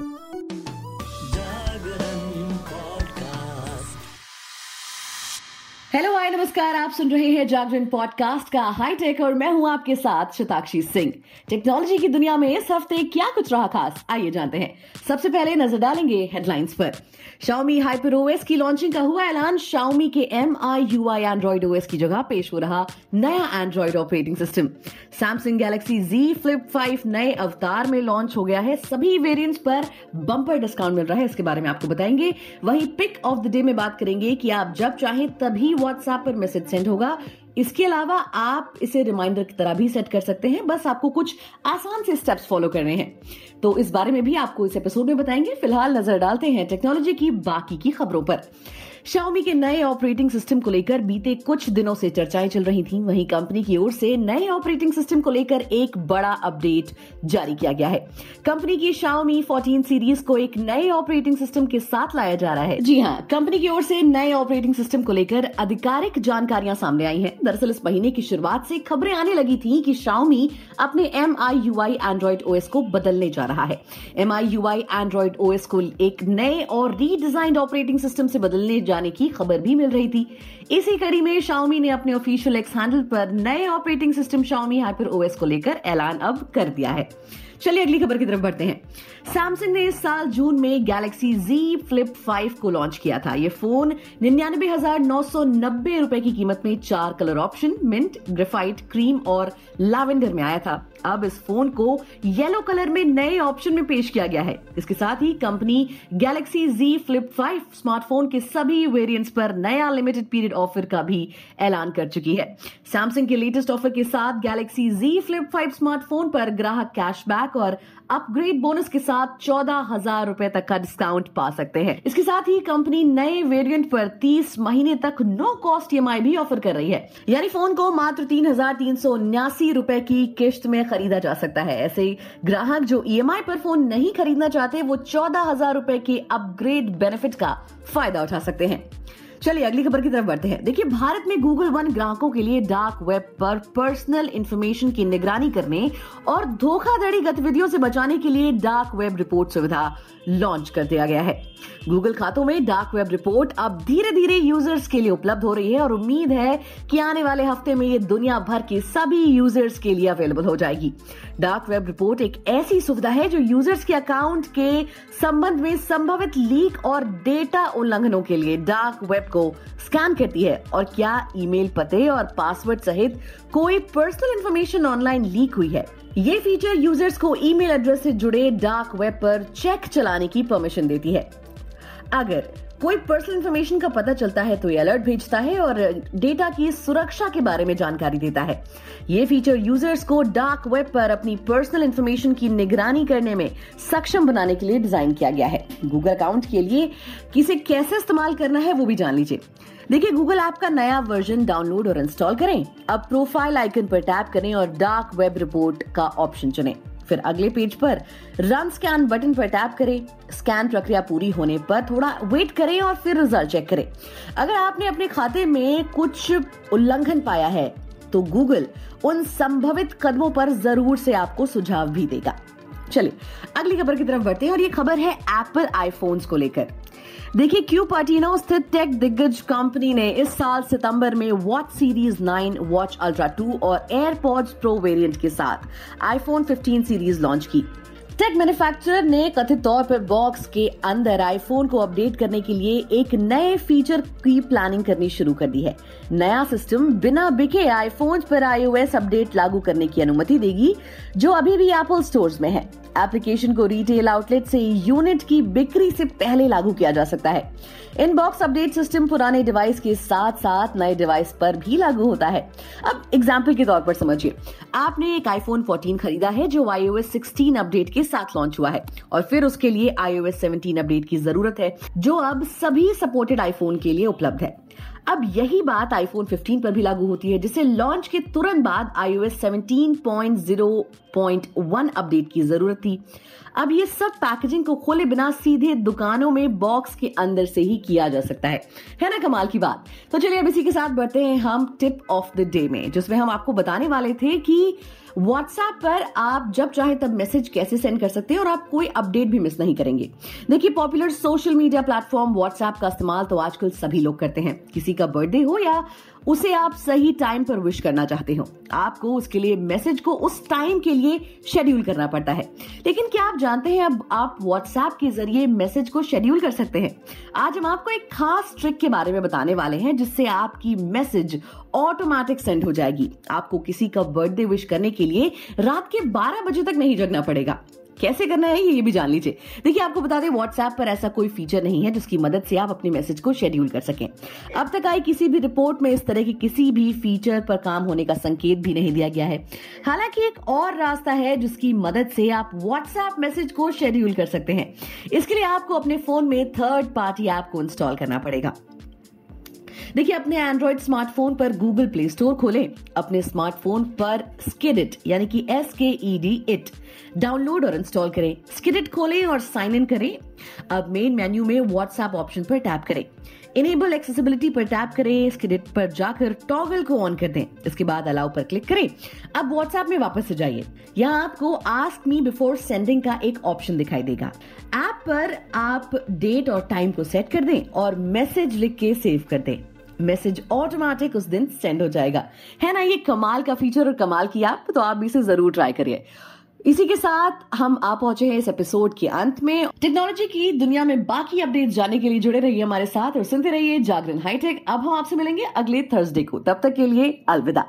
Música hello hi नमस्कार। आप सुन रहे हैं जागरण पॉडकास्ट का हाई टेक और मैं हूँ आपके साथ शताक्षी सिंह। टेक्नोलॉजी की दुनिया में इस हफ़्ते क्या कुछ रहा खास? आइए जानते हैं। सबसे पहले नज़र डालेंगे हेडलाइंस पर। Xiaomi हाइपर ओएस की लॉन्चिंग का हुआ ऐलान। Xiaomi के M I U I Android OS की जगह पेश हो रहा नया Android operating system Samsung Galaxy Z flip 5 नए अवतार में लॉन्च हो गया है। सभी वेरिएंट्स पर बम्पर डिस्काउंट मिल रहा है। इसके बारे में आपको बताएँगे। वही पिक ऑफ़ द डे में बात करेंगे कि आप जब चाहें तभी व्हाट्सएप पर मैसेज सेंड होगा। इसके अलावा आप इसे रिमाइंडर की तरह भी सेट कर सकते हैं। बस आपको कुछ आसान से स्टेप्स फॉलो करने हैं। तो इस बारे में भी आपको इस एपिसोड में बताएँगे। फ़िलहाल नज़र डालते हैं टेक्नोलॉजी की बाकी की खबरों पर। Xiaomi के नए ऑपरेटिंग सिस्टम को लेकर बीते कुछ दिनों से चर्चाएँ चल रही थीं। वहीं कंपनी की ओर से नए ऑपरेटिंग सिस्टम को लेकर एक बड़ा अपडेट जारी किया गया है। कंपनी की Xiaomi 14 सीरीज़ को एक नए ऑपरेटिंग सिस्टम के साथ लाया जा रहा है। जी हाँ कंपनी की ओर से नए ऑपरेटिंग सिस्टम को लेकर आधिकारिक जानकारियाँ सामने आई हैं। दरअसल इस महीने की शुरुआत से खबरें आने लगी थी कि शाओमी अपने M I U I Android OS को बदलने जा रहा है। M I U I Android OS को एक नए और रीडिजाइंड ऑपरेटिंग सिस्टम से बदलने जा जाने की खबर भी मिल रही थी। इसी कड़ी में शाओमी ने अपने ऑफिशियल एक्स हैंडल पर नए operating system Xiaomi hyper OS को लेकर ऐलान अब कर दिया है। चलिए अगली खबर की तरफ़ बढ़ते हैं। सैमसंग ने इस साल जून में गैलेक्सी Z फ्लिप 5 को लॉन्च किया था। ये फ़ोन निन्यानबे हज़ार नौ सौ नब्बे रुपए की कीमत में चार colour option mint graphite cream और लैवेंडर में आया था। अब इस फ़ोन को येलो कलर में नए ऑप्शन में पेश किया गया है। इसके साथ ही company Galaxy Z flip 5 smartphone के सभी वेरिएंट्स पर नया लिमिटेड पीरियड ऑफ़र का भी ऐलान कर चुकी है। सैमसंग के लेटेस्ट ऑफ़र के साथ गैलेक्सी Z फ्लिप 5 स्मार्टफ़ोन पर ग्राहक कैशबैक और अपग्रेड बोनस के साथ चौदह हज़ार रूपए तक का डिस्काउंट पा सकते हैं। इसके साथ ही कंपनी नए वेरिएंट पर 30 महीने तक नो कॉस्ट ई भी ऑफ़र कर रही है। यानी फ़ोन को मात्र तीन हज़ार तीन सौ उन्यासी रूपए की किश्त में खरीदा जा सकता है। ऐसे ही ग्राहक जो ई पर फ़ोन नहीं खरीदना चाहते, वो चौदह हज़ार रूपए के अपग्रेड बेनिफिट का फ़ायदा उठा सकते हैं। चलिए, अगली खबर की तरफ़ बढ़ते हैं। देखिए, भारत में गूगल वन ग्राहकों के लिए डार्क वेब पर पर्सनल इंफॉर्मेशन की निगरानी करने और धोखाधड़ी गतिविधियों से बचाने के लिए डार्क वेब रिपोर्ट सुविधा लॉन्च कर दिया गया है। गूगल खातों में डार्क वेब रिपोर्ट अब धीरे धीरे यूज़र्स के लिए उपलब्ध हो रही है और उम्मीद है कि आने वाले हफ़्ते में ये दुनिया भर के सभी यूज़र्स के लिए अवेलेबल हो जाएगी। डार्क वेब रिपोर्ट एक ऐसी सुविधा है जो यूज़र्स के अकाउंट के संबंध में संभवित लीक और डेटा उल्लंघनों के लिए डार्क वेब को स्कैम करती है और क्या ईमेल पते और पासवर्ड सहित कोई पर्सनल इंफॉर्मेशन ऑनलाइन लीक हुई है? ये फीचर यूज़र्स को ईमेल एड्रेस से जुड़े डार्क वेब पर चेक चलाने की परमिशन देती है। अगर कोई पर्सनल इंफॉर्मेशन का पता चलता है तो ये अलर्ट भेजता है और डेटा की सुरक्षा के बारे में जानकारी देता है। ये फीचर यूज़र्स को डार्क वेब पर अपनी पर्सनल इंफॉर्मेशन की निगरानी करने में सक्षम बनाने के लिए डिज़ाइन किया गया है। गूगल अकाउंट के लिए किसे कैसे इस्तेमाल करना है वो भी जान लीजिए। देखिए गूगल ऐप का नया वर्जन डाउनलोड और इंस्टॉल करें। अब प्रोफ़ाइल आइकन पर टैप करें और डार्क वेब रिपोर्ट का ऑप्शन चुनें। फिर अगले पेज पर रन स्कैन बटन पर टैप करें। स्कैन प्रक्रिया पूरी होने पर थोड़ा वेट करें और फिर रिज़ल्ट चेक करें। अगर आपने अपने खाते में कुछ उल्लंघन पाया है तो गूगल उन संभवित कदमों पर ज़रूर से आपको सुझाव भी देगा। चलिए अगली खबर की तरफ़ बढ़ते हैं और ये खबर है एप्पल आईफोन्स को लेकर। देखिए क्यू पार्टीनो स्थित टेक दिग्गज कंपनी ने इस साल सितंबर में वॉच सीरीज़ 9, वॉच अल्ट्रा 2 और एयरपॉड्स प्रो वेरिएंट के साथ आईफोन 15 सीरीज़ लॉन्च की। टेक मैन्युफैक्चरर ने कथित तौर पर बॉक्स के अंदर आईफोन को अपडेट करने के लिए एक नए फीचर की प्लानिंग करनी शुरू कर दी है। नया सिस्टम बिना बिके आईफोन पर आईओएस अपडेट लागू करने की अनुमति देगी, जो अभी भी एप्पल स्टोर्स में है। एप्लीकेशन को रिटेल आउटलेट से यूनिट की बिक्री से पहले लागू किया जा सकता है। इन बॉक्स अपडेट सिस्टम पुराने डिवाइस के साथ साथ नए डिवाइस पर भी लागू होता है। अब एग्ज़ाम्पल के तौर पर समझिए। आपने एक आईफोन 14 खरीदा है, जो iOS 16 अपडेट के साथ लॉन्च हुआ है। और फिर उसके लिए iOS 17 अपडेट की ज़रूरत है, जो अब सभी सपोर्टेड आईफोन के लिए उपलब्ध है। अब यही बात आईफोन 15 पर भी लागू होती है, जिसे लॉन्च के तुरंत बाद iOS 17.0.1 अपडेट की ज़रूरत थी। अब ये सब पैकेजिंग को खोले बिना सीधे दुकानों में बॉक्स के अंदर से ही किया जा सकता है। है ना कमाल की बात? तो चलिए अब इसी के साथ बढ़ते हैं हम टिप ऑफ़ द डे में, जिसमें हम आपको बताने वाले थे कि व्हाट्सएप पर आप जब चाहे तब मैसेज कैसे सेंड कर सकते हैं और आप कोई अपडेट भी मिस नहीं करेंगे। देखिए popular social media platform WhatsApp का इस्तेमाल तो आजकल सभी लोग करते हैं। किसी का बर्थडे हो या उसे आप सही टाइम पर विश करना चाहते हो। आपको उसके लिए मैसेज को उस टाइम के लिए शेड्यूल करना पड़ता है। लेकिन क्या आप जानते हैं, अब आप व्हाट्सएप के ज़रिए मैसेज को शेड्यूल कर सकते हैं। आज हम आपको एक खास ट्रिक के बारे में बताने वाले हैं, जिससे आपकी मैसेज ऑटोमेटिक सेंड हो जाएगी। आपको किसी का बर्थडे विश करने के लिए रात के 12 बजे तक नहीं जगना पड़ेगा। कैसे करना है ये भी जान लीजिए। देखिए, आपको बता दें व्हाट्सएप पर ऐसा कोई फीचर नहीं है जिसकी मदद से आप अपने मैसेज को शेड्यूल कर सकें। अब तक आई किसी भी रिपोर्ट में इस तरह की किसी भी फीचर पर काम होने का संकेत भी नहीं दिया गया है। हालाँकि एक और रास्ता है जिसकी मदद से आप व्हाट्सएप मैसेज को शेड्यूल कर सकते हैं। इसके लिए आपको अपने फ़ोन में थर्ड पार्टी ऐप को इंस्टॉल करना पड़ेगा। देखिए, अपने एंड्रॉइड स्मार्टफ़ोन पर गूगल प्ले स्टोर खोलें। अपने स्मार्टफ़ोन पर स्किडिट यानी कि S K E D it download और इंस्टॉल करें। स्किडिट खोलें और साइन इन करें। अब मेन मेन्यू में व्हाट्सएप ऑप्शन पर टैप करें। इनेबल एक्सेसिबिलिटी पर टैप करें। स्किडिट पर जाकर टॉगल को ऑन कर दें। इसके बाद अलाउ पर क्लिक करें। अब व्हाट्सएप में वापस से जाइए। यहाँ आपको आस्क मी बिफोर सेंडिंग का एक ऑप्शन दिखाई देगा। ऐप पर आप डेट और टाइम को सेट कर दें और मैसेज लिख के सेव कर दें। मैसेज ऑटोमेटिक उस दिन सेंड हो जाएगा। है ना, ये कमाल का फीचर और कमाल की ऐप तो आप भी इसे ज़रूर ट्राई करिए। इसी के साथ हम आ पहुँचे हैं इस एपिसोड के अंत में। टेक्नोलॉजी की दुनिया में बाकी अपडेट जाने के लिए जुड़े रहिए हमारे साथ और सुनते रहिए जागरण हाईटेक अब हम आपसे मिलेंगे अगले थर्सडे को। तब तक के लिए अलविदा।